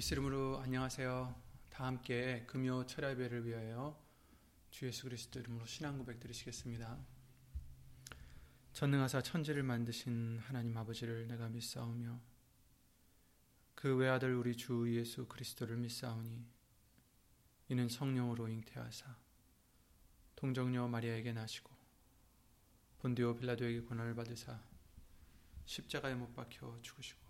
예수 이름으로 안녕하세요. 다 함께 금요 철야 예배를 위하여 주 예수 그리스도 이름으로 신앙 고백 드리시겠습니다. 전능하사 천지를 만드신 하나님 아버지를 내가 믿사오며 그 외아들 우리 주 예수 그리스도를 믿사오니 이는 성령으로 잉태하사 동정녀 마리아에게 나시고 본디오 빌라도에게 고난을 받으사 십자가에 못 박혀 죽으시고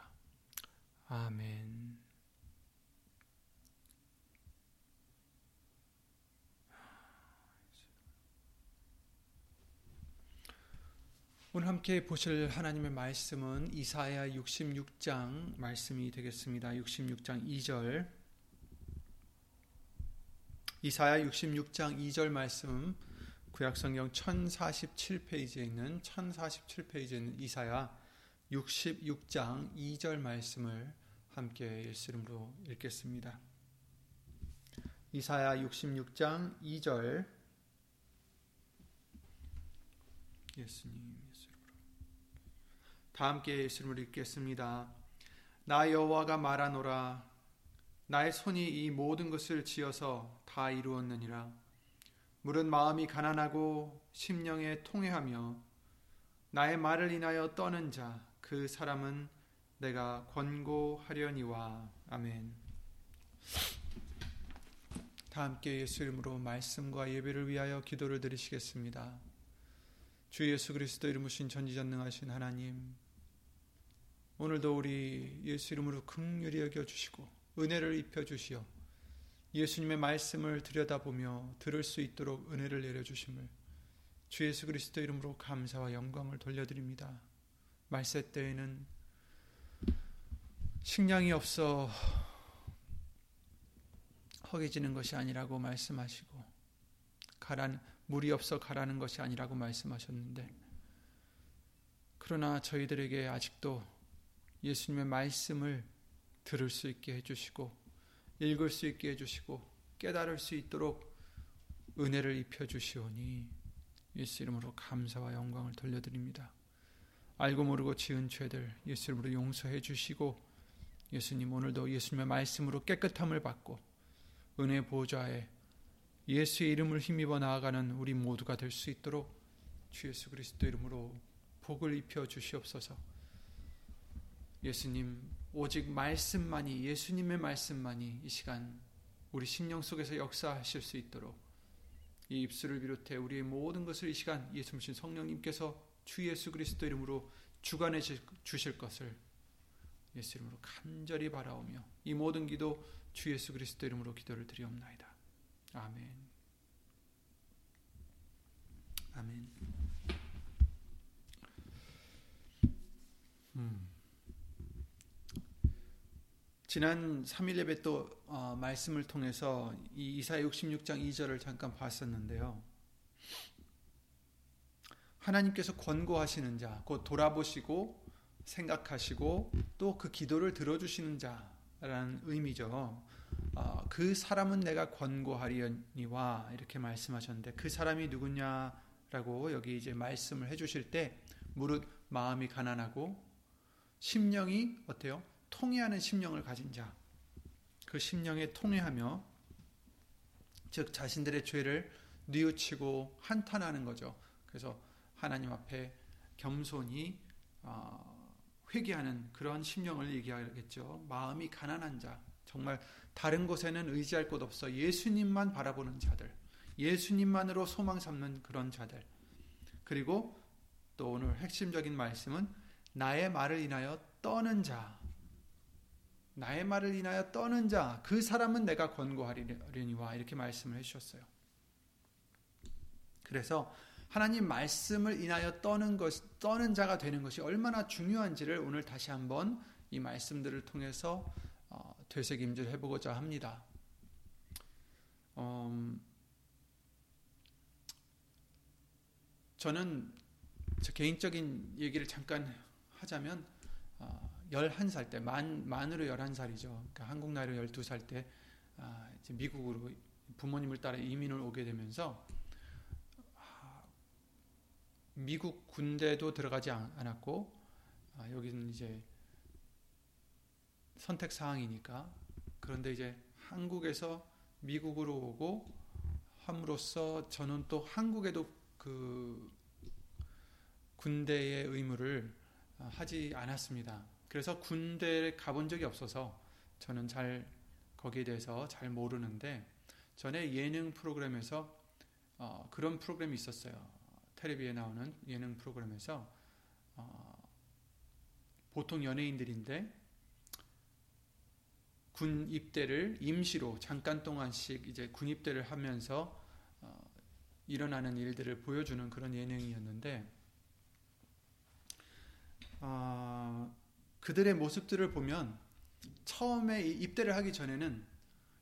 아멘. 오늘 함께 보실 하나님의 말씀은 이사야 66장 말씀이 되겠습니다. 66장 2절. 이사야 66장 2절 말씀 구약성경 1047페이지에 있는 1047페이지에 있는 이사야 66장 2절 말씀을 함께 예수 이름으로 읽겠습니다. 이사야 66장 2절 예수님 예수 이름으로 다 함께 예수 이름으로 읽겠습니다. 나 여호와가 말하노라 나의 손이 이 모든 것을 지어서 다 이루었느니라 물은 마음이 가난하고 심령에 통회하며 나의 말을 인하여 떠는 자 그 사람은 내가 권고하려니와 아멘. 다 함께 예수 이름으로 말씀과 예배를 위하여 기도를 드리시겠습니다. 주 예수 그리스도 이름으신 전지전능하신 하나님, 오늘도 우리 예수 이름으로 긍휼히 여겨 주시고 은혜를 입혀 주시어 예수님의 말씀을 들여다보며 들을 수 있도록 은혜를 내려 주심을 주 예수 그리스도 이름으로 감사와 영광을 돌려드립니다. 말세 때에는 식량이 없어 허기지는 것이 아니라고 말씀하시고 가란 물이 없어 가라는 것이 아니라고 말씀하셨는데 그러나 저희들에게 아직도 예수님의 말씀을 들을 수 있게 해주시고 읽을 수 있게 해주시고 깨달을 수 있도록 은혜를 입혀 주시오니 예수 이름으로 감사와 영광을 돌려드립니다. 알고 모르고 지은 죄들 예수 이름으로 용서해 주시고 예수님 오늘도 예수님의 말씀으로 깨끗함을 받고 은혜 보좌에 예수의 이름을 힘입어 나아가는 우리 모두가 될 수 있도록 주 예수 그리스도 이름으로 복을 입혀 주시옵소서. 예수님 오직 말씀만이 예수님의 말씀만이 이 시간 우리 심령 속에서 역사하실 수 있도록 이 입술을 비롯해 우리의 모든 것을 이 시간 예수님 성령님께서 주 예수 그리스도 이름으로 주관해 주실 것을 예수 이름으로 간절히 바라오며 이 모든 기도 주 예수 그리스도 이름으로 기도를 드리옵나이다. 아멘. 아멘. 음. 지난 3일 예배 또 어, 말씀을 통해서 이 이사 66장 2절을 잠깐 봤었는데요. 하나님께서 권고하시는 자, 곧 돌아보시고 생각하시고 또 그 기도를 들어주시는 자라는 의미죠. 어, 그 사람은 내가 권고하리니와 이렇게 말씀하셨는데 그 사람이 누구냐라고 여기 이제 말씀을 해주실 때 무릇 마음이 가난하고 심령이 어때요? 통해하는 심령을 가진 자. 그 심령에 통해하며 즉 자신들의 죄를 뉘우치고 한탄하는 거죠. 그래서 하나님 앞에 겸손히 어, 회개하는 그런 심령을 얘기하겠죠. 마음이 가난한 자, 정말 다른 곳에는 의지할 곳 없어 예수님만 바라보는 자들, 예수님만으로 소망 삼는 그런 자들. 그리고 또 오늘 핵심적인 말씀은 나의 말을 인하여 떠는 자, 나의 말을 인하여 떠는 자, 그 사람은 내가 권고하리니와 이렇게 말씀을 해주셨어요. 그래서 하나님 말씀을 인하여 떠는 것, 떠는 자가 되는 것이 얼마나 중요한지를 오늘 다시 한번 이 말씀들을 통해서 어, 되새김질 해보고자 합니다. 음, 저는 제 개인적인 얘기를 잠깐 하자면 어, 11살 때, 만, 만으로 11살이죠. 그러니까 한국 나이로 12살 때 아, 미국으로 부모님을 따라 이민을 오게 되면서 아, 미국 군대도 들어가지 않았고 아, 여기는 이제 선택 사항이니까 그런데 이제 한국에서 미국으로 오고 함으로써 저는 또 한국에도 그 군대의 의무를 하지 않았습니다. 그래서 군대에 가본 적이 없어서 저는 잘 거기에 대해서 잘 모르는데 전에 예능 프로그램에서 어, 그런 프로그램이 있었어요. 텔레비에 나오는 예능 프로그램에서 어, 보통 연예인들인데 군 입대를 임시로 잠깐 동안씩 이제 군 입대를 하면서 어, 일어나는 일들을 보여주는 그런 예능이었는데 어, 그들의 모습들을 보면 처음에 입대를 하기 전에는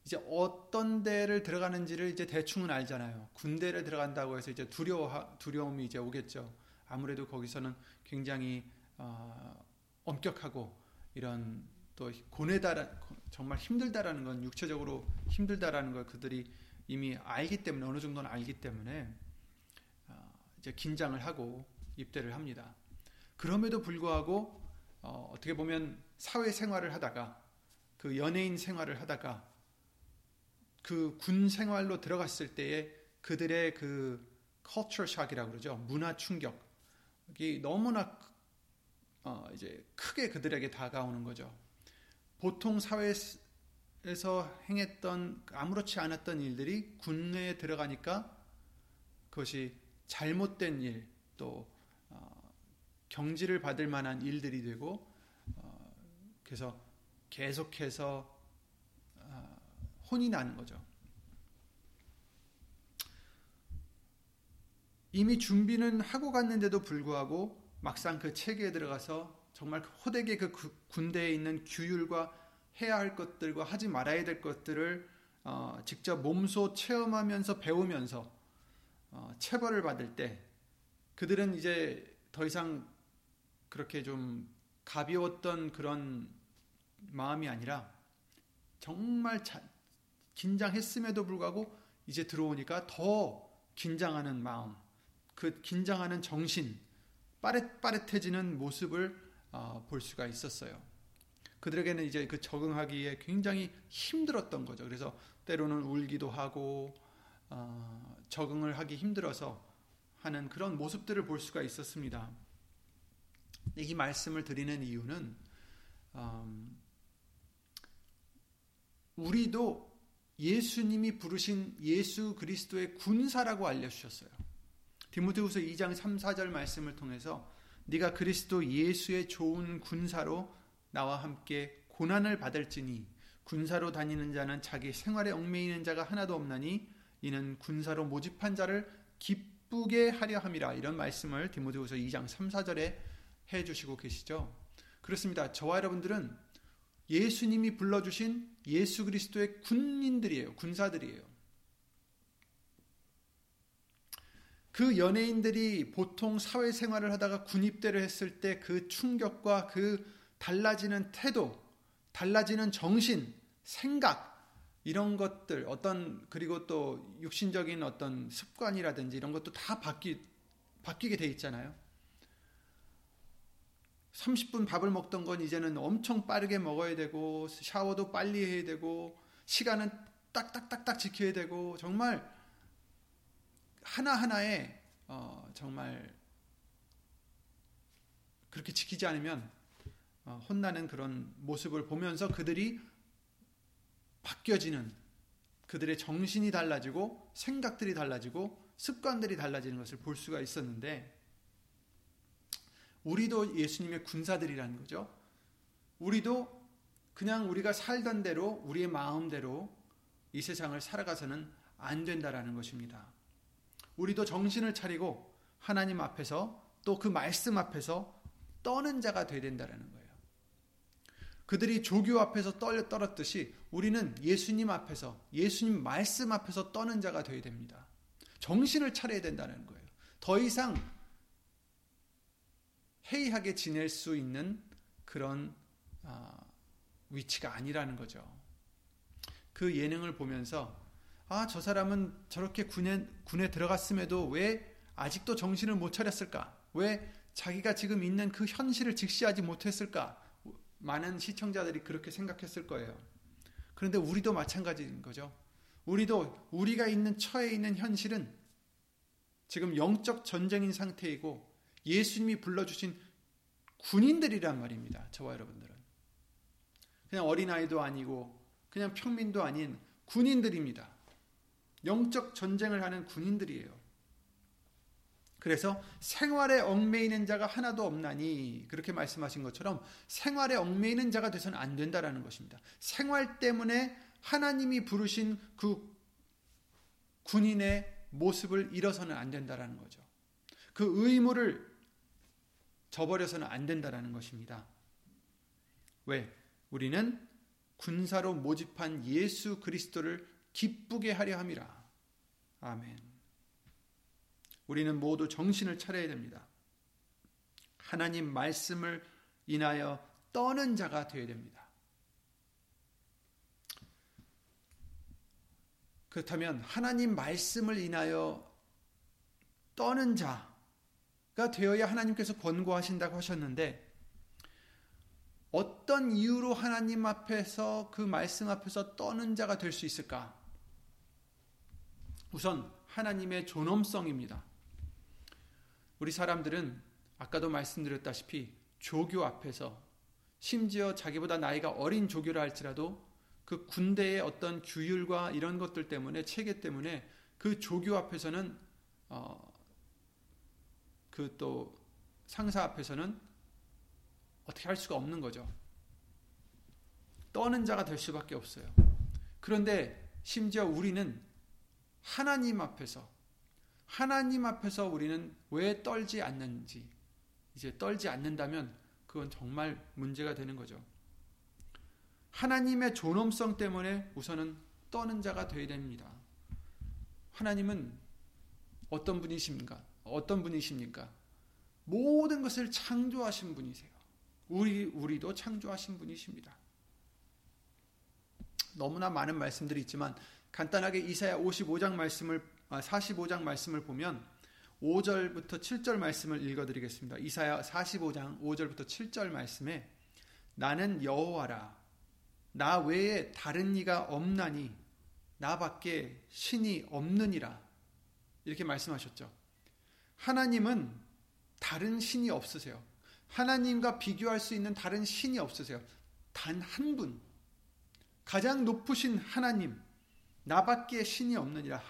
이제 어떤 데를 들어가는지를 이제 대충은 알잖아요. 군대를 들어간다고 해서 이제 두려워 두려움이 이제 오겠죠. 아무래도 거기서는 굉장히 어, 엄격하고 이런 또 고뇌다 정말 힘들다라는 건 육체적으로 힘들다라는 걸 그들이 이미 알기 때문에 어느 정도는 알기 때문에 어, 이제 긴장을 하고 입대를 합니다. 그럼에도 불구하고 어, 어떻게 보면 사회 생활을 하다가 그 연예인 생활을 하다가 그 군 생활로 들어갔을 때에 그들의 그 culture shock이라고 그러죠. 문화 충격이 너무나 어 이제 크게 그들에게 다가오는 거죠. 보통 사회에서 행했던 아무렇지 않았던 일들이 군내에 들어가니까 그것이 잘못된 일, 또 어 경지를 받을 만한 일들이 되고 어 그래서 계속해서 아, 혼이 나는 거죠. 이미 준비는 하고 갔는데도 불구하고 막상 그 체계에 들어가서 정말 호되게 그 군대에 있는 규율과 해야 할 것들과 하지 말아야 될 것들을 어, 직접 몸소 체험하면서 배우면서 어, 체벌을 받을 때 그들은 이제 더 이상 그렇게 좀 가벼웠던 그런 마음이 아니라 정말 자, 긴장했음에도 불구하고 이제 들어오니까 더 긴장하는 마음, 그 긴장하는 정신, 빠릿빠릿해지는 모습을 어, 볼 수가 있었어요. 그들에게는 이제 그 적응하기에 굉장히 힘들었던 거죠. 그래서 때로는 울기도 하고 어, 적응을 하기 힘들어서 하는 그런 모습들을 볼 수가 있었습니다. 이 말씀을 드리는 이유는 음, 우리도 예수님이 부르신 예수 그리스도의 군사라고 알려주셨어요. 디모데후서 2장 3, 4절 말씀을 통해서 네가 그리스도 예수의 좋은 군사로 나와 함께 고난을 받을지니 군사로 다니는 자는 자기 생활에 얽매이는 자가 하나도 없나니 이는 군사로 모집한 자를 기쁘게 하려 함이라 이런 말씀을 디모데후서 2장 3, 4절에 해 주시고 계시죠. 그렇습니다. 저와 여러분들은 예수님이 불러주신 예수 그리스도의 군인들이에요. 군사들이에요. 그 연예인들이 보통 사회생활을 하다가 군입대를 했을 때 그 충격과 그 달라지는 태도, 달라지는 정신, 생각, 이런 것들, 어떤, 그리고 또 육신적인 어떤 습관이라든지 이런 것도 다 바뀌, 바뀌게 돼 있잖아요. 30분 밥을 먹던 건 이제는 엄청 빠르게 먹어야 되고 샤워도 빨리 해야 되고 시간은 딱딱딱딱 지켜야 되고 정말 하나하나에 어, 정말 그렇게 지키지 않으면 어, 혼나는 그런 모습을 보면서 그들이 바뀌어지는 그들의 정신이 달라지고 생각들이 달라지고 습관들이 달라지는 것을 볼 수가 있었는데 우리도 예수님의 군사들이라는 거죠. 우리도 그냥 우리가 살던 대로 우리의 마음대로 이 세상을 살아가서는 안 된다라는 것입니다. 우리도 정신을 차리고 하나님 앞에서 또 그 말씀 앞에서 떠는 자가 되야 된다라는 거예요. 그들이 조교 앞에서 떨, 떨었듯이 우리는 예수님 앞에서 예수님 말씀 앞에서 떠는 자가 되어야 됩니다. 정신을 차려야 된다는 거예요. 더 이상 해이하게 지낼 수 있는 그런 아, 위치가 아니라는 거죠. 그 예능을 보면서 아, 저 사람은 저렇게 군에, 군에 들어갔음에도 왜 아직도 정신을 못 차렸을까? 왜 자기가 지금 있는 그 현실을 직시하지 못했을까? 많은 시청자들이 그렇게 생각했을 거예요. 그런데 우리도 마찬가지인 거죠. 우리도 우리가 있는 처해 있는 현실은 지금 영적 전쟁인 상태이고 예수님이 불러주신 군인들이란 말입니다. 저와 여러분들은. 그냥 어린아이도 아니고 그냥 평민도 아닌 군인들입니다. 영적 전쟁을 하는 군인들이에요. 그래서 생활에 얽매이는 자가 하나도 없나니 그렇게 말씀하신 것처럼 생활에 얽매이는 자가 되서는 안 된다라는 것입니다. 생활 때문에 하나님이 부르신 그 군인의 모습을 잃어서는 안 된다라는 거죠. 그 의무를 저버려서는 안 된다라는 것입니다. 왜? 우리는 군사로 모집한 예수 그리스도를 기쁘게 하려 함이라. 아멘. 우리는 모두 정신을 차려야 됩니다. 하나님 말씀을 인하여 떠는 자가 되어야 됩니다. 그렇다면 하나님 말씀을 인하여 떠는 자가 되어야 하나님께서 권고하신다고 하셨는데 어떤 이유로 하나님 앞에서 그 말씀 앞에서 떠는 자가 될 수 있을까? 우선 하나님의 존엄성입니다. 우리 사람들은 아까도 말씀드렸다시피 조교 앞에서 심지어 자기보다 나이가 어린 조교라 할지라도 그 군대의 어떤 규율과 이런 것들 때문에 체계 때문에 그 조교 앞에서는 어, 그 또 상사 앞에서는 어떻게 할 수가 없는 거죠. 떠는 자가 될 수밖에 없어요. 그런데 심지어 우리는 하나님 앞에서 하나님 앞에서 우리는 왜 떨지 않는지 이제 떨지 않는다면 그건 정말 문제가 되는 거죠. 하나님의 존엄성 때문에 우선은 떠는 자가 되어야 됩니다. 하나님은 어떤 분이십니까? 어떤 분이십니까? 모든 것을 창조하신 분이세요. 우리 우리도 창조하신 분이십니다. 너무나 많은 말씀들이 있지만 간단하게 이사야 55장 말씀을 45장 아, 말씀을 보면 5절부터 7절 말씀을 읽어 드리겠습니다. 이사야 45장 5절부터 7절 말씀에 나는 여호와라 나 외에 다른 이가 없나니 나밖에 신이 없느니라 이렇게 말씀하셨죠. 하나님은 다른 신이 없으세요. 하나님과 비교할 수 있는 다른 신이 없으세요. 단 한 분. 가장 높으신 하나님. 나밖에 신이 없느니라.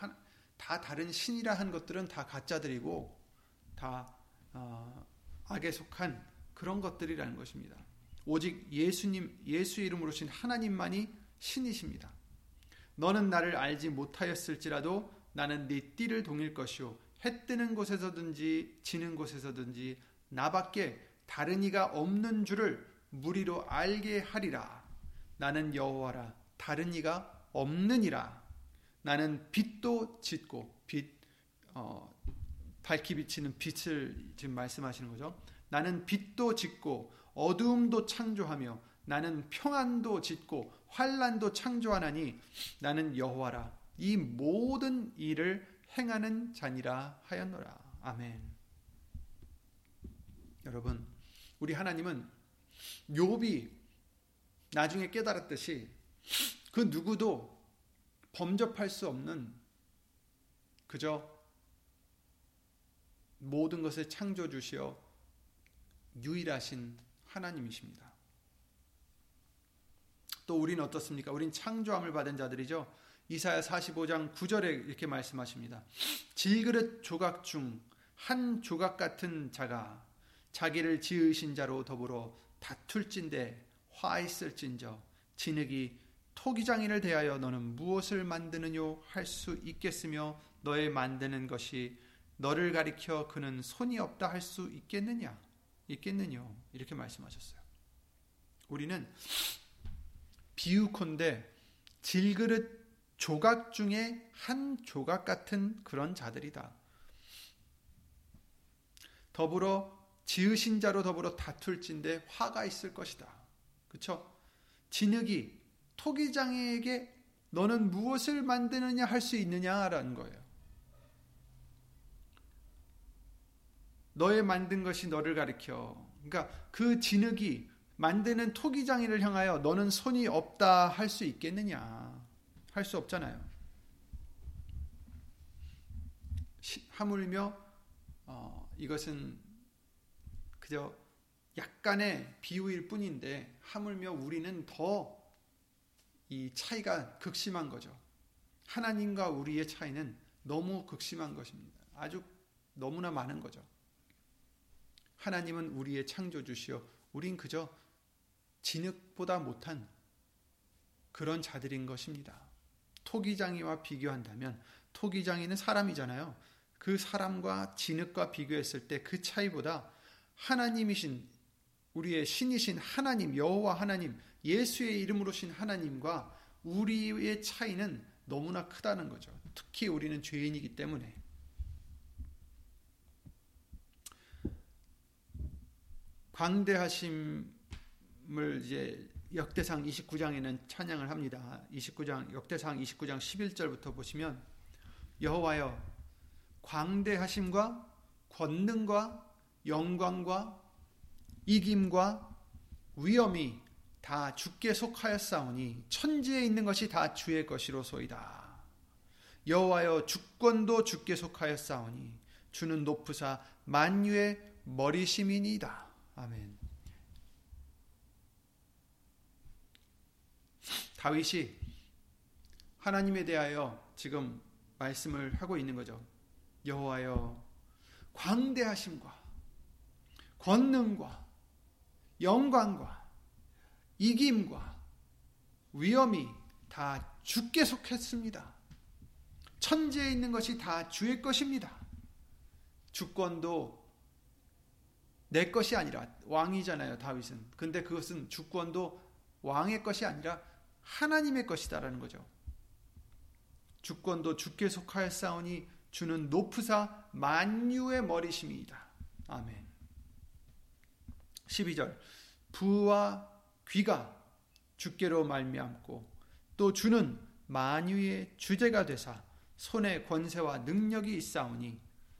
다 다른 신이라 한 것들은 다 가짜들이고 다 어, 악에 속한 그런 것들이라는 것입니다. 오직 예수님 예수 이름으로 신 하나님만이 신이십니다. 너는 나를 알지 못하였을지라도 나는 네 띠를 동일 것이요 해 뜨는 곳에서든지 지는 곳에서든지 나밖에 다른 이가 없는 줄을 무리로 알게 하리라. 나는 여호와라 다른 이가 없느니라. 나는 빛도 짓고 빛 어, 밝히 비치는 빛을 지금 말씀하시는 거죠. 나는 빛도 짓고 어두움도 창조하며 나는 평안도 짓고 환란도 창조하나니 나는 여호와라 이 모든 일을 행하는 자니라 하였노라. 아멘. 여러분, 우리 하나님은 욥이 나중에 깨달았듯이 그 누구도 범접할 수 없는 그저 모든 것을 창조 주시어 유일하신 하나님이십니다. 또 우리는 어떻습니까? 우린 창조함을 받은 자들이죠. 이사야 45장 9절에 이렇게 말씀하십니다. 질그릇 조각 중 한 조각 같은 자가 자기를 지으신 자로 더불어 다툴진대 화 있을진저 진흙이 토기장인을 대하여 너는 무엇을 만드느뇨 할 수 있겠으며 너의 만드는 것이 너를 가리켜 그는 손이 없다 할 수 있겠느냐 있겠느뇨 이렇게 말씀하셨어요. 우리는 비유컨대 질그릇 조각 중에 한 조각 같은 그런 자들이다. 더불어 지으신 자로 더불어 다툴진데 화가 있을 것이다. 그렇죠? 진흙이 토기장에게 너는 무엇을 만드느냐 할 수 있느냐라는 거예요. 너의 만든 것이 너를 가리켜. 그러니까 그 진흙이 만드는 토기장이를 향하여 너는 손이 없다 할 수 있겠느냐? 할 수 없잖아요. 하물며 어, 이것은 그저 약간의 비유일 뿐인데 하물며 우리는 더 이 차이가 극심한 거죠. 하나님과 우리의 차이는 너무 극심한 것입니다. 아주 너무나 많은 거죠. 하나님은 우리의 창조주시요. 우린 그저 진흙보다 못한 그런 자들인 것입니다. 토기장이와 비교한다면 토기장이는 사람이잖아요. 그 사람과 진흙과 비교했을 때 그 차이보다 하나님이신 우리의 신이신 하나님 여호와 하나님 예수의 이름으로 신 하나님과 우리의 차이는 너무나 크다는 거죠. 특히 우리는 죄인이기 때문에 광대하심을 이제 역대상 29장에는 찬양을 합니다. 29장 역대상 29장 11절부터 보시면 여호와여 광대하심과 권능과 영광과 이김과 위엄이 다 주께 속하였사오니 천지에 있는 것이 다 주의 것이로소이다. 여호와여 주권도 주께 속하였사오니 주는 높으사 만유의 머리심이니이다. 아멘. 다윗이 하나님에 대하여 지금 말씀을 하고 있는 거죠. 여호와여 광대하심과 권능과 영광과 이김과 위엄이 다 주께 속했습니다. 천지에 있는 것이 다 주의 것입니다. 주권도 내 것이 아니라 왕이잖아요, 다윗은. 근데 그것은 주권도 왕의 것이 아니라 하나님의 것이다라는 거죠. 주권도 주께 속하였사오니 주는 높으사 만유의 머리심이다. 아멘. 12절 부와 귀가 주께로 말미암고 또 주는 만유의 주제가 되사 손에 권세와 능력이 있사오니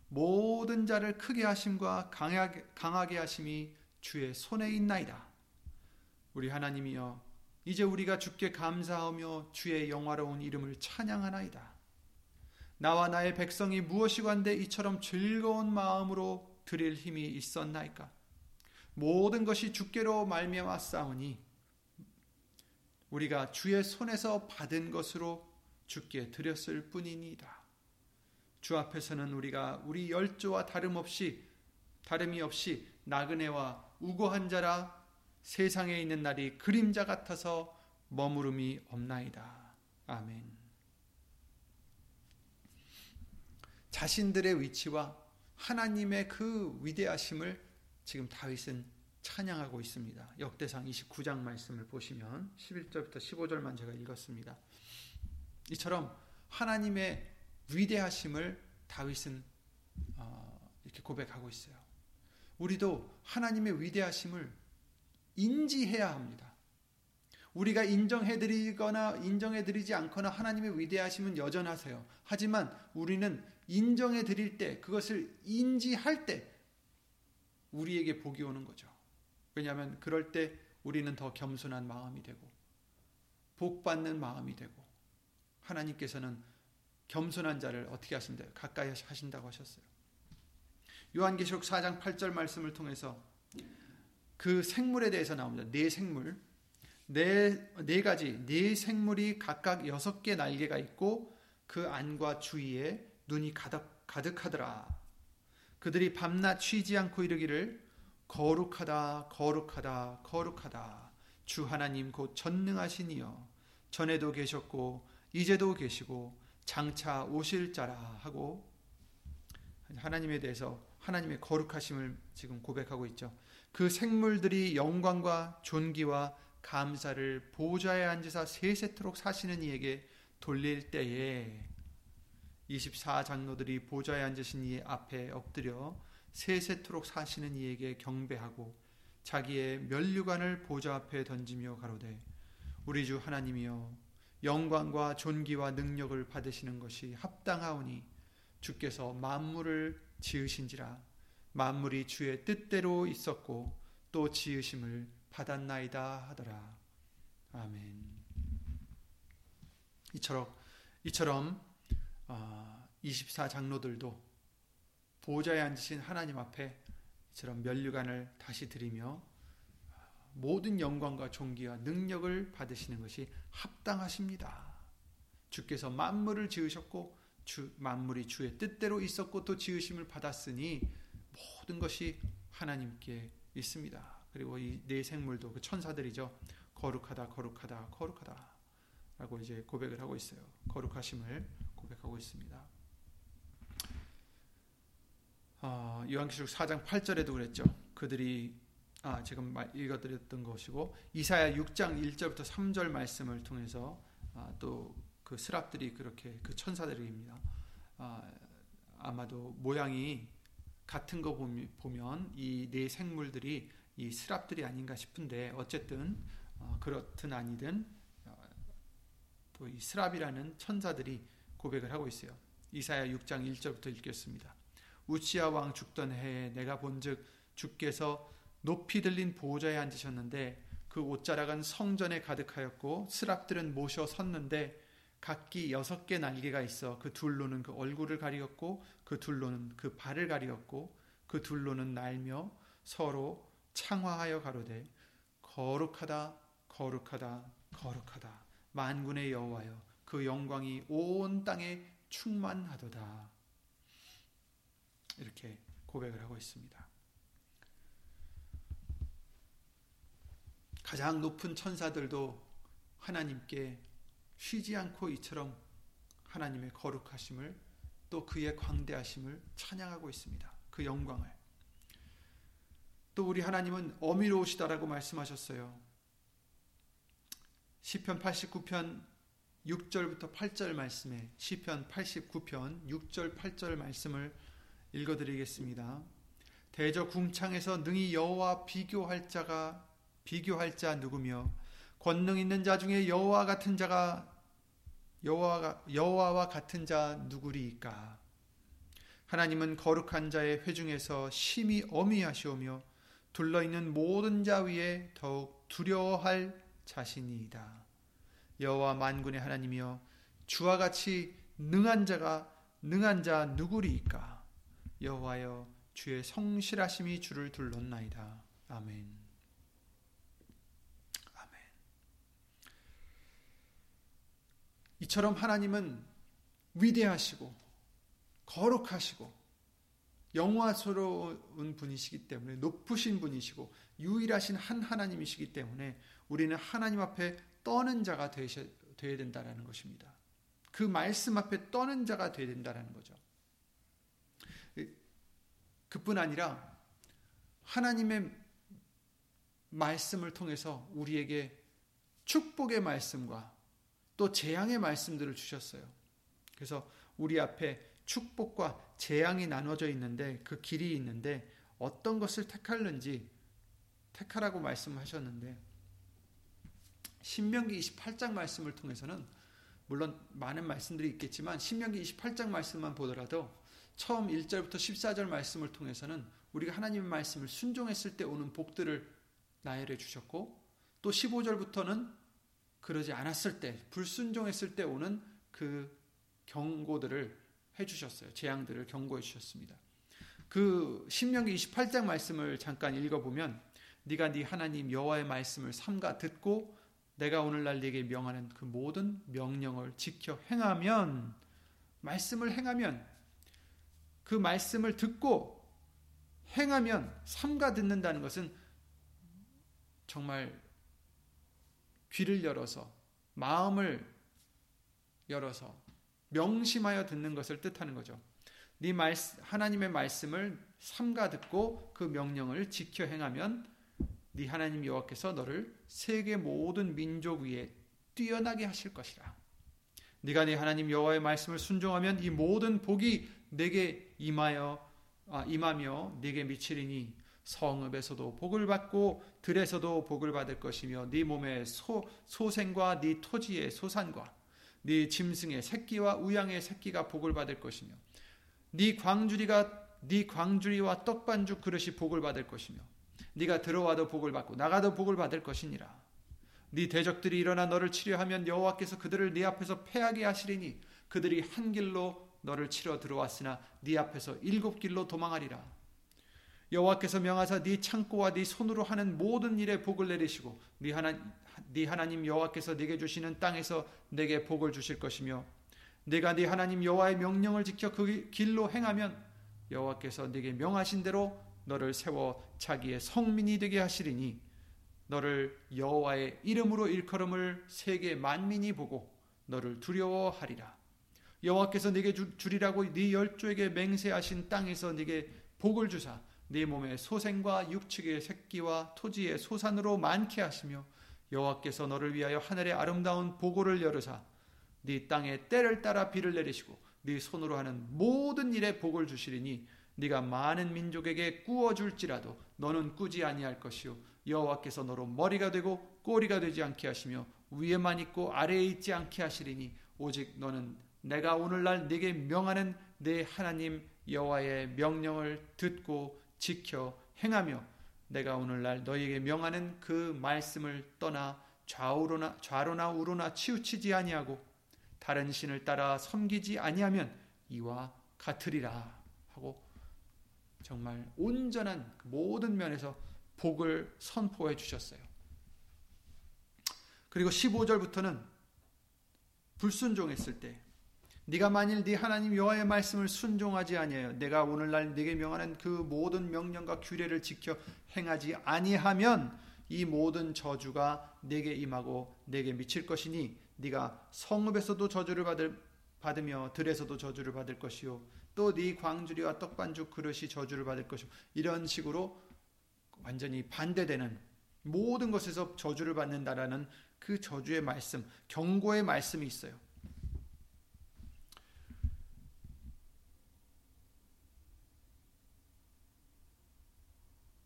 모든 자를 크게 하심과 강하게 하심이 주의 손에 있나이다. 우리 하나님이여 이제 우리가 주께 감사하며 주의 영화로운 이름을 찬양하나이다. 나와 나의 백성이 무엇이관데 이처럼 즐거운 마음으로 드릴 힘이 있었나이까? 모든 것이 주께로 말미암아 싸우니 우리가 주의 손에서 받은 것으로 주께 드렸을 뿐이니이다. 주 앞에서는 우리가 우리 열조와 다름없이 다름이 없이 나그네와 우고한 자라 세상에 있는 날이 그림자 같아서 머무름이 없나이다. 아멘. 자신들의 위치와 하나님의 그 위대하심을 지금 다윗은 찬양하고 있습니다. 역대상 29장 말씀을 보시면 11절부터 15절만 제가 읽었습니다. 이처럼 하나님의 위대하심을 다윗은 어, 이렇게 고백하고 있어요. 우리도 하나님의 위대하심을 인지해야 합니다. 우리가 인정해드리거나 인정해드리지 않거나 하나님의 위대하심은 여전하세요. 하지만 우리는 인정해드릴 때, 그것을 인지할 때, 우리에게 복이 오는 거죠. 왜냐하면 그럴 때 우리는 더 겸손한 마음이 되고, 복받는 마음이 되고, 하나님께서는 겸손한 자를 어떻게 하신다 가까이 하신다고 하셨어요. 요한계시록 4장 8절 말씀을 통해서 그 생물에 대해서 나옵니다. 네 생물. 네, 네 가지, 네 생물이 각각 여섯 개 날개가 있고 그 안과 주위에 눈이 가득, 가득하더라. 그들이 밤낮 쉬지 않고 이르기를 거룩하다, 거룩하다, 거룩하다. 주 하나님 곧 전능하시니여. 전에도 계셨고, 이제도 계시고, 장차 오실 자라 하고, 하나님에 대해서 하나님의 거룩하심을 지금 고백하고 있죠. 그 생물들이 영광과 존귀와 감사를 보좌에 앉으사 세세토록 사시는 이에게 돌릴 때에 24장로들이 보좌에 앉으신 이 앞에 엎드려 세세토록 사시는 이에게 경배하고 자기의 면류관을 보좌 앞에 던지며 가로되 우리 주 하나님이여 영광과 존귀와 능력을 받으시는 것이 합당하오니 주께서 만물을 지으신지라 만물이 주의 뜻대로 있었고 또 지으심을 받았나이다 하더라. 아멘. 이처럼 이처럼 24 장로들도 어, 보좌에 앉으신 하나님 앞에 이처럼 면류관을 다시 드리며 모든 영광과 존귀와 능력을 받으시는 것이 합당하십니다. 주께서 만물을 지으셨고 주, 만물이 주의 뜻대로 있었고 또 지으심을 받았으니 모든 것이 하나님께 있습니다. 그리고 이 네 생물도 그 천사들이죠. 거룩하다, 거룩하다, 거룩하다. 라고 이제 고백을 하고 있어요. 거룩하심을 고백하고 있습니다. 어, 요한계시록 4장 8절에도 그랬죠. 그들이 아, 지금 읽어드렸던 것이고 이사야 6장 1절부터 3절 말씀을 통해서 아, 또그 스랍들이 그렇게 그 천사들입니다. 아, 아마도 모양이 같은 거 보면 이 네 생물들이 이 스랍들이 아닌가 싶은데 어쨌든 어, 그렇든 아니든 어, 또이 스랍이라는 천사들이 고백을 하고 있어요. 이사야 6장 1절부터 읽겠습니다. 우치야 왕 죽던 해에 내가 본즉 주께서 높이 들린 보좌에 앉으셨는데 그 옷자락은 성전에 가득하였고 스랍들은 모셔 섰는데 각기 여섯 개 날개가 있어 그 둘로는 그 얼굴을 가리었고 그 둘로는 그 발을 가리었고 그 둘로는 날며 서로 창화하여 가로되 거룩하다 거룩하다 거룩하다 만군의 여호와여 그 영광이 온 땅에 충만하도다 이렇게 고백을 하고 있습니다. 가장 높은 천사들도 하나님께 쉬지 않고 이처럼 하나님의 거룩하심을 또 그의 광대하심을 찬양하고 있습니다. 그 영광을. 또 우리 하나님은 어미로우시다라고 말씀하셨어요. 시편 89편 6절부터 8절 말씀에 시편 89편 6절 8절 말씀을 읽어 드리겠습니다. 대저 궁창에서 능히 여호와 비교할 자가 비교할 자 누구며 권능 있는 자 중에 여호와 같은 자가 여호와가 여호와와 같은 자 누구리이까? 하나님은 거룩한 자의 회중에서 심히 어미하시오며 둘러 있는 모든 자 위에 더욱 두려워할 자신이다. 여호와 만군의 하나님이여 주와 같이 능한 자가 능한 자 누구리이까? 여호와여 주의 성실하심이 주를 둘렀나이다. 아멘. 이처럼 하나님은 위대하시고 거룩하시고 영화스러운 분이시기 때문에 높으신 분이시고 유일하신 한 하나님이시기 때문에 우리는 하나님 앞에 떠는 자가 되어야 된다는 것입니다. 그 말씀 앞에 떠는 자가 되어야 된다는 거죠. 그뿐 아니라 하나님의 말씀을 통해서 우리에게 축복의 말씀과 또 재앙의 말씀들을 주셨어요. 그래서 우리 앞에 축복과 재앙이 나눠져 있는데 그 길이 있는데 어떤 것을 택할는지 택하라고 말씀하셨는데 신명기 28장 말씀을 통해서는 물론 많은 말씀들이 있겠지만 신명기 28장 말씀만 보더라도 처음 1절부터 14절 말씀을 통해서는 우리가 하나님의 말씀을 순종했을 때 오는 복들을 나열해 주셨고 또 15절부터는 그러지 않았을 때, 불순종했을 때 오는 그 경고들을 해주셨어요. 재앙들을 경고해 주셨습니다. 그 신명기 28장 말씀을 잠깐 읽어보면 네가 네 하나님 여호와의 말씀을 삼가 듣고 내가 오늘날 네게 명하는 그 모든 명령을 지켜 행하면 말씀을 행하면 그 말씀을 듣고 행하면 삼가 듣는다는 것은 정말 귀를 열어서 마음을 열어서 명심하여 듣는 것을 뜻하는 거죠. 네 말씀, 하나님의 말씀을 삼가 듣고 그 명령을 지켜 행하면 네 하나님 여호와께서 너를 세계 모든 민족 위에 뛰어나게 하실 것이라. 네가 네 하나님 여호와의 말씀을 순종하면 이 모든 복이 내게 임하여 아, 임하며 네게 미치리니 성읍에서도 복을 받고 들에서도 복을 받을 것이며 네 몸의 소, 소생과 네 토지의 소산과 네 짐승의 새끼와 우양의 새끼가 복을 받을 것이며 네 광주리가 네 광주리와 떡반죽 그릇이 복을 받을 것이며 네가 들어와도 복을 받고 나가도 복을 받을 것이니라. 네 대적들이 일어나 너를 치려하면 여호와께서 그들을 네 앞에서 패하게 하시리니 그들이 한 길로 너를 치러 들어왔으나 네 앞에서 일곱 길로 도망하리라 여호와께서 명하사 네 창고와 네 손으로 하는 모든 일에 복을 내리시고 네 하나 네 하나님 여호와께서 네게 주시는 땅에서 네게 복을 주실 것이며 내가 네 하나님 여호와의 명령을 지켜 그 길로 행하면 여호와께서 네게 명하신 대로 너를 세워 자기의 성민이 되게 하시리니 너를 여호와의 이름으로 일컬음을 세계 만민이 보고 너를 두려워하리라. 여호와께서 네게 주리라고 네 열조에게 맹세하신 땅에서 네게 복을 주사 네 몸의 소생과 육축의 새끼와 토지의 소산으로 많게 하시며 여호와께서 너를 위하여 하늘의 아름다운 보고를 열으사 네 땅에 때를 따라 비를 내리시고 네 손으로 하는 모든 일에 복을 주시리니 네가 많은 민족에게 꾸어 줄지라도 너는 꾸지 아니할 것이요 여호와께서 너로 머리가 되고 꼬리가 되지 않게 하시며 위에만 있고 아래에 있지 않게 하시리니 오직 너는 내가 오늘날 네게 명하는 내 하나님 여호와의 명령을 듣고 지켜 행하며 내가 오늘날 너희에게 명하는 그 말씀을 떠나 좌우로나 좌로나 우로나 치우치지 아니하고 다른 신을 따라 섬기지 아니하면 이와 같으리라 하고 정말 온전한 모든 면에서 복을 선포해 주셨어요. 그리고 15절부터는 불순종했을 때 네가 만일 네 하나님 여호와의 말씀을 순종하지 아니하여 내가 오늘날 네게 명하는 그 모든 명령과 규례를 지켜 행하지 아니하면 이 모든 저주가 네게 임하고 네게 미칠 것이니 네가 성읍에서도 저주를 받을 받으며 들에서도 저주를 받을 것이요 또 네 광주리와 떡반죽 그릇이 저주를 받을 것이요 이런 식으로 완전히 반대되는 모든 것에서 저주를 받는다라는 그 저주의 말씀, 경고의 말씀이 있어요.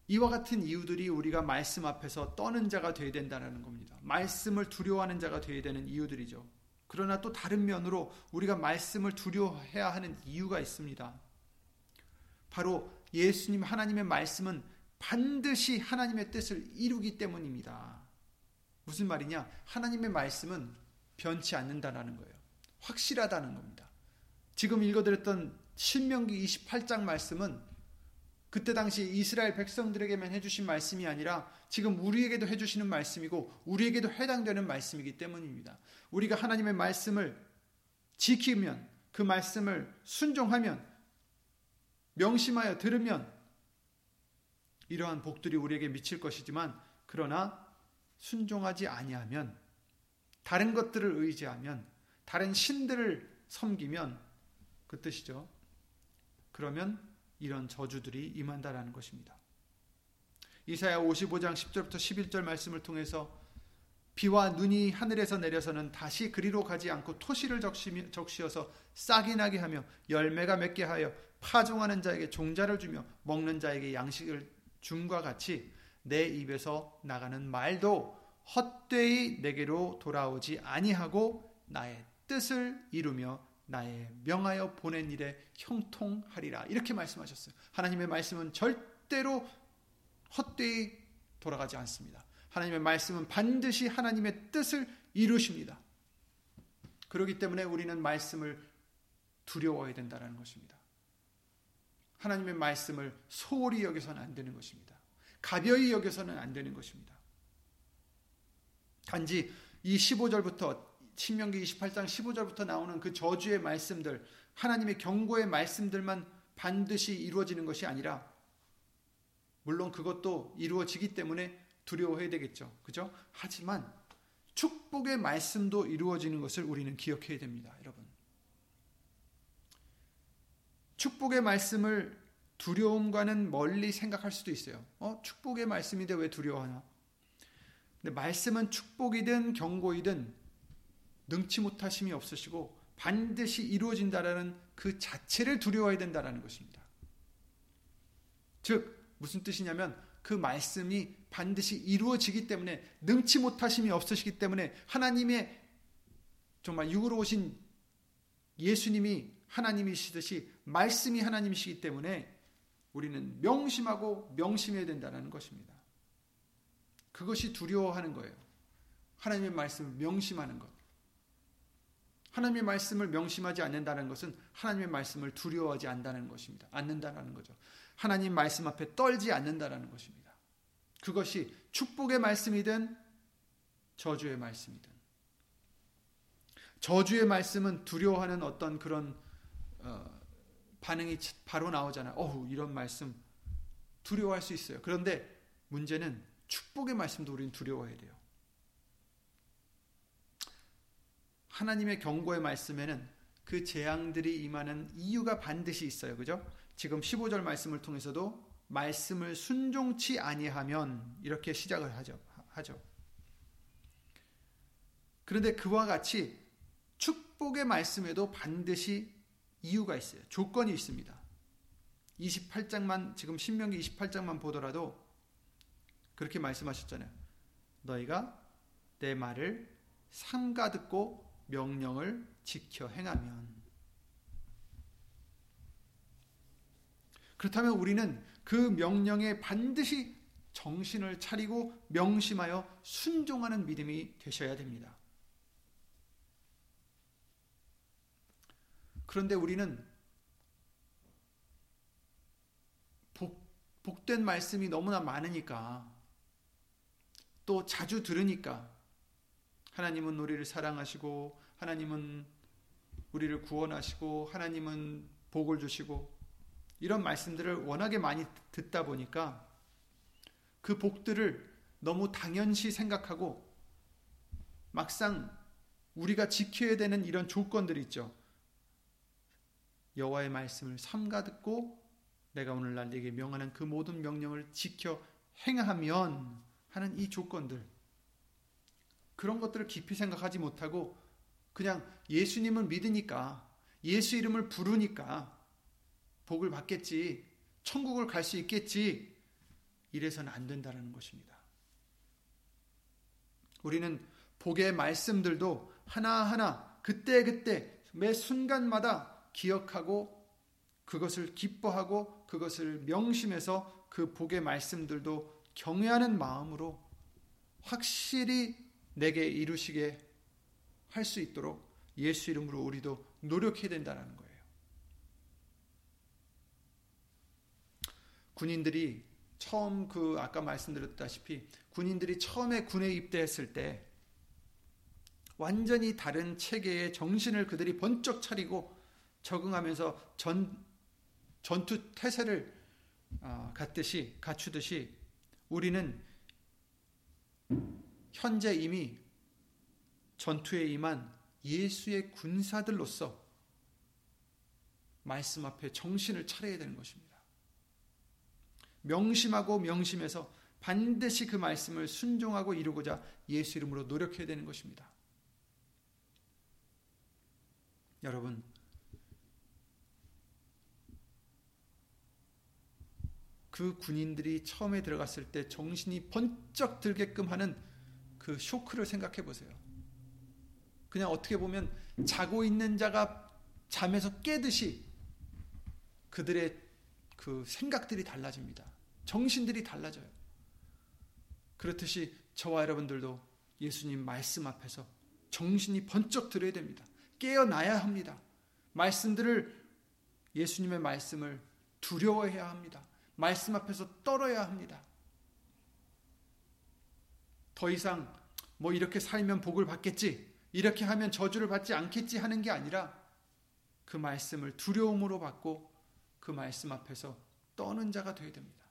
이와 같은 이유들이 우리가 말씀 앞에서 떠는 자가 되어야 된다는 겁니다. 말씀을 두려워하는 자가 되어야 되는 이유들이죠. 그러나 또 다른 면으로 우리가 말씀을 두려워해야 하는 이유가 있습니다. 바로 예수님 하나님의 말씀은 반드시 하나님의 뜻을 이루기 때문입니다. 무슨 말이냐? 하나님의 말씀은 변치 않는다라는 거예요. 확실하다는 겁니다. 지금 읽어드렸던 신명기 28장 말씀은 그때 당시 이스라엘 백성들에게만 해주신 말씀이 아니라 지금 우리에게도 해주시는 말씀이고 우리에게도 해당되는 말씀이기 때문입니다. 우리가 하나님의 말씀을 지키면 그 말씀을 순종하면 명심하여 들으면 이러한 복들이 우리에게 미칠 것이지만 그러나 순종하지 아니하면 다른 것들을 의지하면 다른 신들을 섬기면 그 뜻이죠. 그러면 이런 저주들이 임한다라는 것입니다. 이사야 55장 10절부터 11절 말씀을 통해서 비와 눈이 하늘에서 내려서는 다시 그리로 가지 않고 토시를 적시어서 싹이 나게 하며 열매가 맺게 하여 파종하는 자에게 종자를 주며 먹는 자에게 양식을 줌과 같이 내 입에서 나가는 말도 헛되이 내게로 돌아오지 아니하고 나의 뜻을 이루며 나의 명하여 보낸 일에 형통하리라 이렇게 말씀하셨어요. 하나님의 말씀은 절대로 헛되이 돌아가지 않습니다. 하나님의 말씀은 반드시 하나님의 뜻을 이루십니다. 그렇기 때문에 우리는 말씀을 두려워해야 된다는 것입니다. 하나님의 말씀을 소홀히 여겨서는 안 되는 것입니다. 가벼이 여겨서는 안 되는 것입니다. 단지 이 15절부터 신명기 28장 15절부터 나오는 그 저주의 말씀들, 하나님의 경고의 말씀들만 반드시 이루어지는 것이 아니라 물론 그것도 이루어지기 때문에 두려워해야 되겠죠. 그죠? 하지만 축복의 말씀도 이루어지는 것을 우리는 기억해야 됩니다, 여러분. 축복의 말씀을 두려움과는 멀리 생각할 수도 있어요. 어, 축복의 말씀인데 왜 두려워하나? 근데 말씀은 축복이든 경고이든 능치 못하심이 없으시고 반드시 이루어진다라는 그 자체를 두려워해야 된다라는 것입니다. 즉 무슨 뜻이냐면 그 말씀이 반드시 이루어지기 때문에 능치 못하심이 없으시기 때문에 하나님의 정말 육으로 오신 예수님이 하나님이시듯이 말씀이 하나님이시기 때문에 우리는 명심하고 명심해야 된다는 것입니다. 그것이 두려워하는 거예요. 하나님의 말씀을 명심하는 것. 하나님의 말씀을 명심하지 않는다는 것은 하나님의 말씀을 두려워하지 않는다는 것입니다. 않는다는 거죠. 하나님 말씀 앞에 떨지 않는다는 것입니다. 그것이 축복의 말씀이든 저주의 말씀이든 저주의 말씀은 두려워하는 어떤 그런 어, 반응이 바로 나오잖아요. 어후 이런 말씀 두려워할 수 있어요. 그런데 문제는 축복의 말씀도 우리는 두려워해야 돼요. 하나님의 경고의 말씀에는 그 재앙들이 임하는 이유가 반드시 있어요. 그죠? 지금 15절 말씀을 통해서도 말씀을 순종치 아니하면 이렇게 시작을 하죠. 하죠. 그런데 그와 같이 축복의 말씀에도 반드시 이유가 있어요. 조건이 있습니다. 28장만 지금 신명기 28장만 보더라도 그렇게 말씀하셨잖아요. 너희가 내 말을 삼가 듣고 명령을 지켜 행하면 그렇다면 우리는 그 명령에 반드시 정신을 차리고 명심하여 순종하는 믿음이 되셔야 됩니다. 그런데 우리는 복, 복된 말씀이 너무나 많으니까 또 자주 들으니까 하나님은 우리를 사랑하시고 하나님은 우리를 구원하시고 하나님은 복을 주시고 이런 말씀들을 워낙에 많이 듣다 보니까 그 복들을 너무 당연시 생각하고 막상 우리가 지켜야 되는 이런 조건들이 있죠. 여호와의 말씀을 삼가 듣고 내가 오늘날 네게 명하는 그 모든 명령을 지켜 행하면 하는 이 조건들 그런 것들을 깊이 생각하지 못하고 그냥 예수님을 믿으니까 예수 이름을 부르니까 복을 받겠지 천국을 갈 수 있겠지 이래서는 안 된다는 것입니다. 우리는 복의 말씀들도 하나하나 그때그때 매 순간마다 기억하고 그것을 기뻐하고 그것을 명심해서 그 복의 말씀들도 경외하는 마음으로 확실히 내게 이루시게 할 수 있도록 예수 이름으로 우리도 노력해야 된다는 거예요. 군인들이 처음 그 아까 말씀드렸다시피 군인들이 처음에 군에 입대했을 때 완전히 다른 체계의 정신을 그들이 번쩍 차리고 적응하면서 전 전투 태세를 어, 갖듯이 갖추듯이 우리는 현재 이미 전투에 임한 예수의 군사들로서 말씀 앞에 정신을 차려야 되는 것입니다. 명심하고 명심해서 반드시 그 말씀을 순종하고 이루고자 예수 이름으로 노력해야 되는 것입니다. 여러분, 그 군인들이 처음에 들어갔을 때 정신이 번쩍 들게끔 하는 그 쇼크를 생각해 보세요. 그냥 어떻게 보면 자고 있는 자가 잠에서 깨듯이 그들의 그 생각들이 달라집니다. 정신들이 달라져요. 그렇듯이 저와 여러분들도 예수님 말씀 앞에서 정신이 번쩍 들어야 됩니다. 깨어나야 합니다. 말씀들을 예수님의 말씀을 두려워해야 합니다. 말씀 앞에서 떨어야 합니다. 더 이상 뭐 이렇게 살면 복을 받겠지, 이렇게 하면 저주를 받지 않겠지 하는 게 아니라 그 말씀을 두려움으로 받고 그 말씀 앞에서 떠는 자가 되어야 됩니다.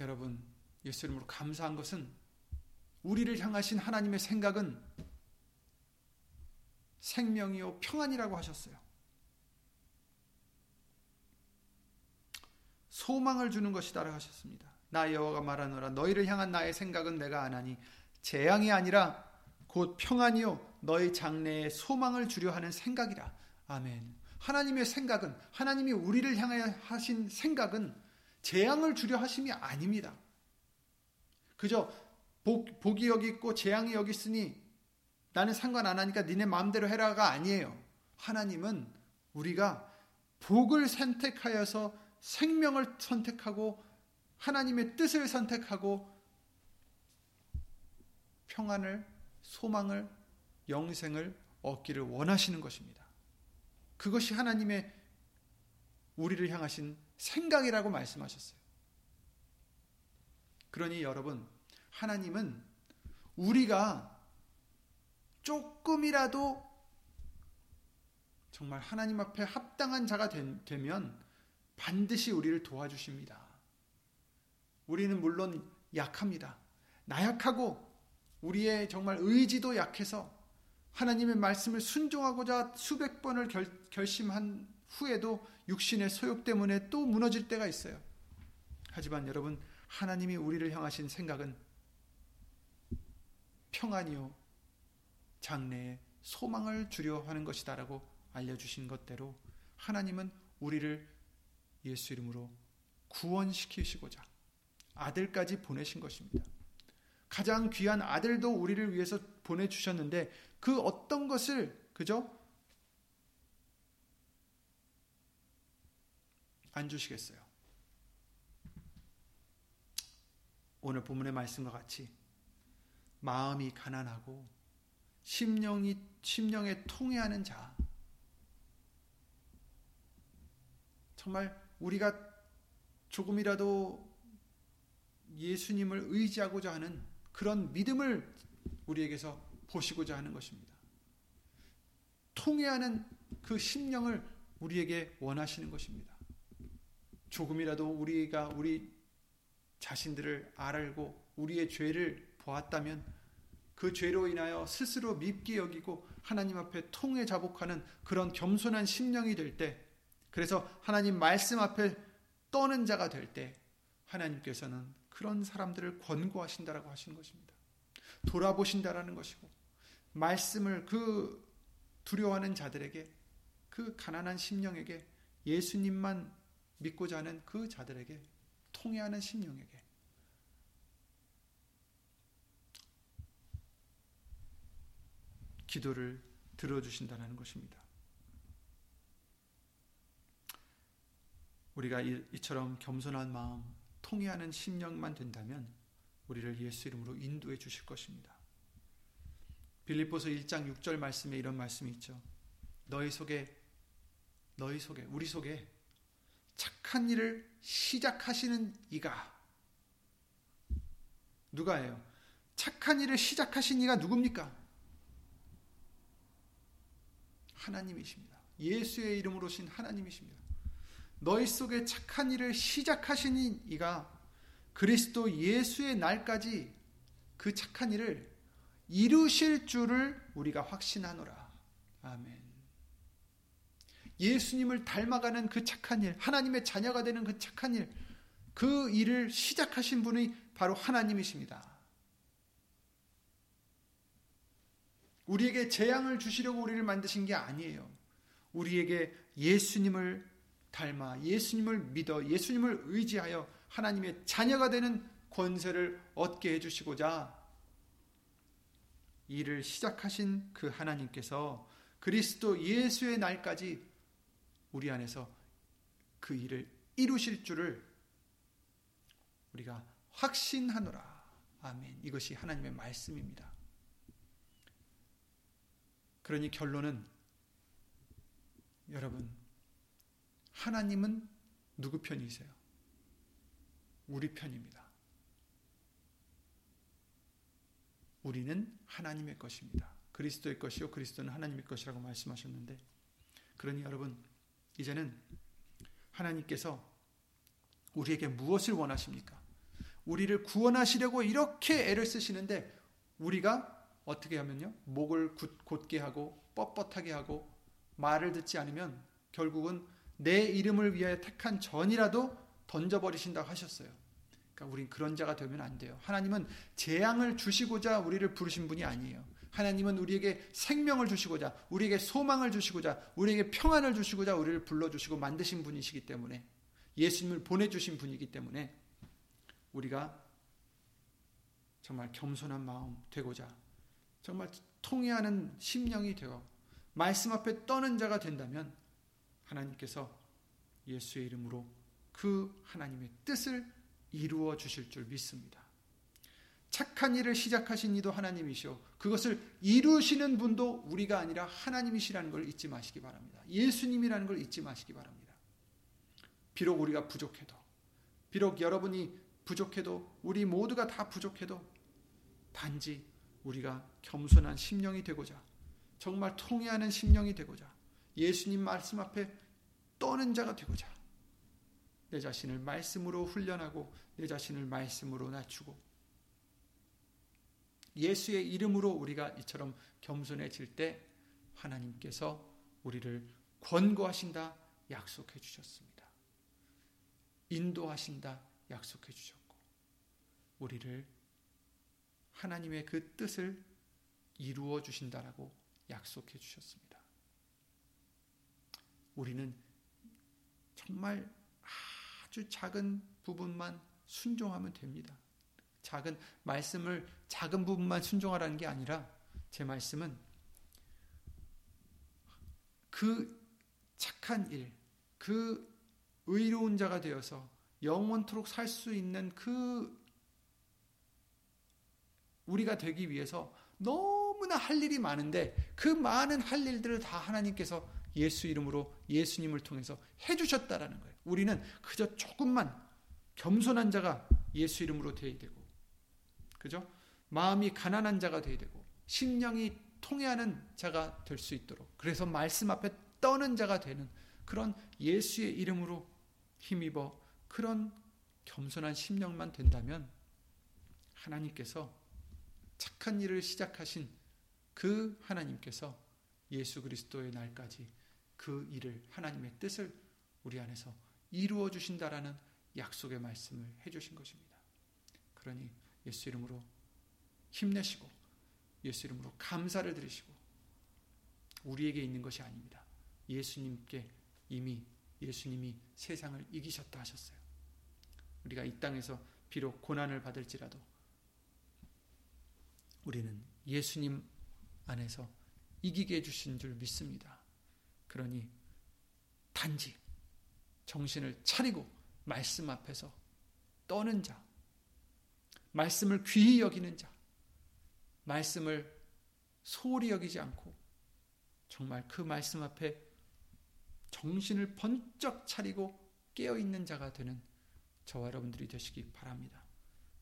여러분, 예수 이름으로 감사한 것은 우리를 향하신 하나님의 생각은 생명이요 평안이라고 하셨어요. 소망을 주는 것이다라고 하셨습니다. 나 여호와가 말하노라 너희를 향한 나의 생각은 내가 아나니 재앙이 아니라 곧 평안이요 너희 장래에 소망을 주려 하는 생각이라. 아멘. 하나님의 생각은 하나님이 우리를 향해 하신 생각은 재앙을 주려 하심이 아닙니다. 그저 복, 복이 여기 있고 재앙이 여기 있으니 나는 상관 안 하니까 니네 마음대로 해라가 아니에요. 하나님은 우리가 복을 선택하여서 생명을 선택하고 하나님의 뜻을 선택하고 평안을 소망을 영생을 얻기를 원하시는 것입니다. 그것이 하나님의 우리를 향하신 생각이라고 말씀하셨어요. 그러니 여러분, 하나님은 우리가 조금이라도 정말 하나님 앞에 합당한 자가 되 면 반드시 우리를 도와주십니다. 우리는 물론 약합니다. 나약하고 우리의 정말 의지도 약해서 하나님의 말씀을 순종하고자 수백 번을 결, 결심한 후에도 육신의 소욕 때문에 또 무너질 때가 있어요. 하지만 여러분, 하나님이 우리를 향하신 생각은 평안이요, 장래에 소망을 주려 하는 것이다라고 알려주신 것대로 하나님은 우리를 예수 이름으로 구원시키시고자 아들까지 보내신 것입니다. 가장 귀한 아들도 우리를 위해서 보내주셨는데 그 어떤 것을 그죠? 안 주시겠어요. 오늘 본문의 말씀과 같이 마음이 가난하고 심령이 심령에 통해하는 자 정말 우리가 조금이라도 예수님을 의지하고자 하는 그런 믿음을 우리에게서 보시고자 하는 것입니다. 통해하는 그 심령을 우리에게 원하시는 것입니다. 조금이라도 우리가 우리 자신들을 알고 우리의 죄를 보았다면 그 죄로 인하여 스스로 밉게 여기고 하나님 앞에 통해 자복하는 그런 겸손한 심령이 될 때, 그래서 하나님 말씀 앞에 떠는 자가 될 때, 하나님께서는 그런 사람들을 권고하신다라고 하시는 것입니다. 돌아보신다라는 것이고 말씀을 그 두려워하는 자들에게 그 가난한 심령에게 예수님만 믿고자 하는 그 자들에게 통해하는 심령에게 기도를 들어주신다는 것입니다. 우리가 이처럼 겸손한 마음, 통해하는 심령만 된다면 우리를 예수 이름으로 인도해 주실 것입니다. 빌립보서 1장 6절 말씀에 이런 말씀이 있죠. 너희 속에 너희 속에 우리 속에 착한 일을 시작하시는 이가 누가예요? 착한 일을 시작하신 이가 누굽니까? 하나님이십니다. 예수의 이름으로 신 하나님이십니다. 너희 속에 착한 일을 시작하신 이가 그리스도 예수의 날까지 그 착한 일을 이루실 줄을 우리가 확신하노라. 아멘. 예수님을 닮아가는 그 착한 일, 하나님의 자녀가 되는 그 착한 일, 그 일을 시작하신 분이 바로 하나님이십니다. 우리에게 재앙을 주시려고 우리를 만드신 게 아니에요. 우리에게 예수님을 닮아 예수님을 믿어 예수님을 의지하여 하나님의 자녀가 되는 권세를 얻게 해주시고자 일을 시작하신 그 하나님께서 그리스도 예수의 날까지 우리 안에서 그 일을 이루실 줄을 우리가 확신하노라. 아멘. 이것이 하나님의 말씀입니다. 그러니 결론은 여러분 하나님은 누구 편이세요? 우리 편입니다. 우리는 하나님의 것입니다. 그리스도의 것이요 그리스도는 하나님의 것이라고 말씀하셨는데 그러니 여러분 이제는 하나님께서 우리에게 무엇을 원하십니까? 우리를 구원하시려고 이렇게 애를 쓰시는데 우리가 어떻게 하면요? 목을 굳게 하고 뻣뻣하게 하고 말을 듣지 않으면 결국은 내 이름을 위하여 택한 전이라도 던져버리신다고 하셨어요. 그러니까 우린 그런 자가 되면 안 돼요. 하나님은 재앙을 주시고자 우리를 부르신 분이 아니에요. 하나님은 우리에게 생명을 주시고자, 우리에게 소망을 주시고자, 우리에게 평안을 주시고자 우리를 불러주시고 만드신 분이시기 때문에 예수님을 보내주신 분이기 때문에 우리가 정말 겸손한 마음 되고자 정말 통해하는 심령이 되어 말씀 앞에 떠는 자가 된다면 하나님께서 예수의 이름으로 그 하나님의 뜻을 이루어 주실 줄 믿습니다. 착한 일을 시작하신 이도 하나님이시오. 그것을 이루시는 분도 우리가 아니라 하나님이시라는 걸 잊지 마시기 바랍니다. 예수님이라는 걸 잊지 마시기 바랍니다. 비록 우리가 부족해도, 비록 여러분이 부족해도, 우리 모두가 다 부족해도, 단지 우리가 겸손한 심령이 되고자, 정말 통해하는 심령이 되고자, 예수님 말씀 앞에 떠는 자가 되고자, 내 자신을 말씀으로 훈련하고, 내 자신을 말씀으로 낮추고, 예수의 이름으로 우리가 이처럼 겸손해질 때 하나님께서 우리를 권고하신다 약속해 주셨습니다. 인도하신다 약속해 주셨고 우리를 하나님의 그 뜻을 이루어 주신다라고 약속해 주셨습니다. 우리는 정말 아주 작은 부분만 순종하면 됩니다. 작은 말씀을 작은 부분만 순종하라는 게 아니라 제 말씀은 그 착한 일, 그 의로운 자가 되어서 영원토록 살 수 있는 그 우리가 되기 위해서 너무나 할 일이 많은데 그 많은 할 일들을 다 하나님께서 예수 이름으로 예수님을 통해서 해주셨다라는 거예요. 우리는 그저 조금만 겸손한 자가 예수 이름으로 되어야 되고 그죠? 마음이 가난한 자가 되어야 되고 심령이 통해하는 자가 될 수 있도록 그래서 말씀 앞에 떠는 자가 되는 그런 예수의 이름으로 힘입어 그런 겸손한 심령만 된다면 하나님께서 착한 일을 시작하신 그 하나님께서 예수 그리스도의 날까지 그 일을 하나님의 뜻을 우리 안에서 이루어 주신다라는 약속의 말씀을 해 주신 것입니다. 그러니 예수 이름으로 힘내시고 예수 이름으로 감사를 드리시고 우리에게 있는 것이 아닙니다. 예수님께 이미 예수님이 세상을 이기셨다 하셨어요. 우리가 이 땅에서 비록 고난을 받을지라도 우리는 예수님 안에서 이기게 해주신 줄 믿습니다. 그러니 단지 정신을 차리고 말씀 앞에서 떠는 자, 말씀을 귀히 여기는 자, 말씀을 소홀히 여기지 않고 정말 그 말씀 앞에 정신을 번쩍 차리고 깨어 있는 자가 되는 저와 여러분들이 되시기 바랍니다.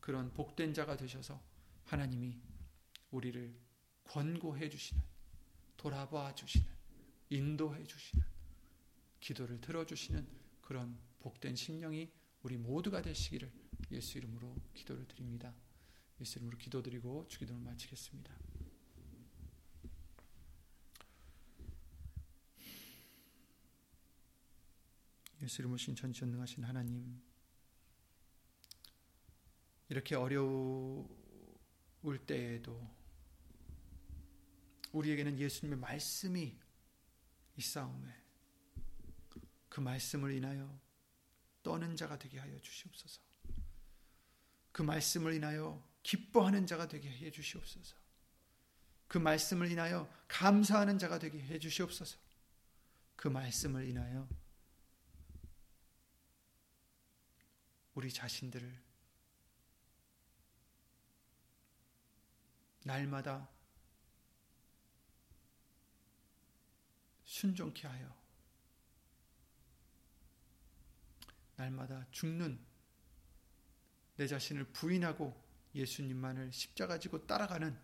그런 복된 자가 되셔서 하나님이 우리를 권고해 주시는, 돌아봐 주시는, 인도해 주시는, 기도를 들어주시는 그런 복된 심령이 우리 모두가 되시기를 예수 이름으로 기도를 드립니다. 예수 이름으로 기도드리고 주기도를 마치겠습니다. 예수 이름으로 신천지전능하신 하나님 이렇게 어려울 때에도 우리에게는 예수님의 말씀이 있사오매 그 말씀을 인하여 떠는 자가 되게 하여 주시옵소서. 그 말씀을 인하여 기뻐하는 자가 되게 해 주시옵소서. 그 말씀을 인하여 감사하는 자가 되게 해 주시옵소서. 그 말씀을 인하여 우리 자신들을 날마다 순종케 하여 날마다 죽는 내 자신을 부인하고 예수님만을 십자가 지고 따라가는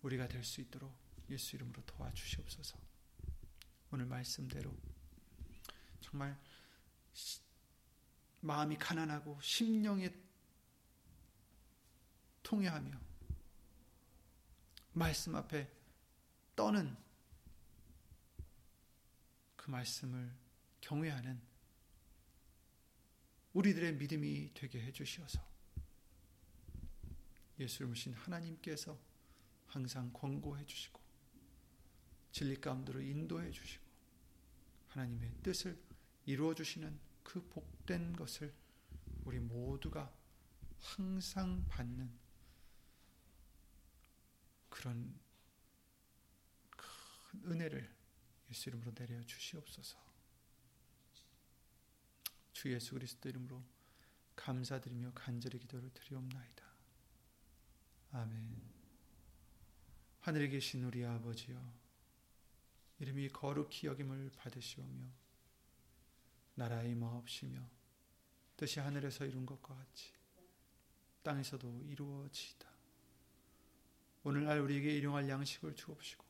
우리가 될 수 있도록 예수 이름으로 도와주시옵소서. 오늘 말씀대로 정말 마음이 가난하고 심령에 통해하며 말씀 앞에 떠는 그 말씀을 경외하는 우리들의 믿음이 되게 해주시어서 예수를 모신 하나님께서 항상 권고해 주시고 진리 가운데로 인도해 주시고 하나님의 뜻을 이루어 주시는 그 복된 것을 우리 모두가 항상 받는 그런 큰 은혜를 예수 이름으로 내려 주시옵소서. 주 예수 그리스도 이름으로 감사드리며 간절히 기도를 드리옵나이다. 아멘. 하늘에 계신 우리 아버지여, 이름이 거룩히 여김을 받으시오며, 나라의 마옵시며, 뜻이 하늘에서 이룬 것과 같이 땅에서도 이루어지이다. 오늘날 우리에게 일용할 양식을 주옵시고,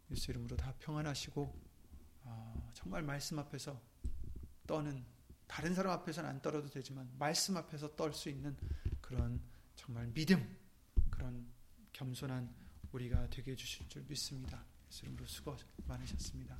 예수 이름으로 다 평안하시고 어, 정말 말씀 앞에서 떠는 다른 사람 앞에서는 안 떨어도 되지만 말씀 앞에서 떨 수 있는 그런 정말 믿음 그런 겸손한 우리가 되게 해주실 줄 믿습니다. 예수 이름으로 수고 많으셨습니다.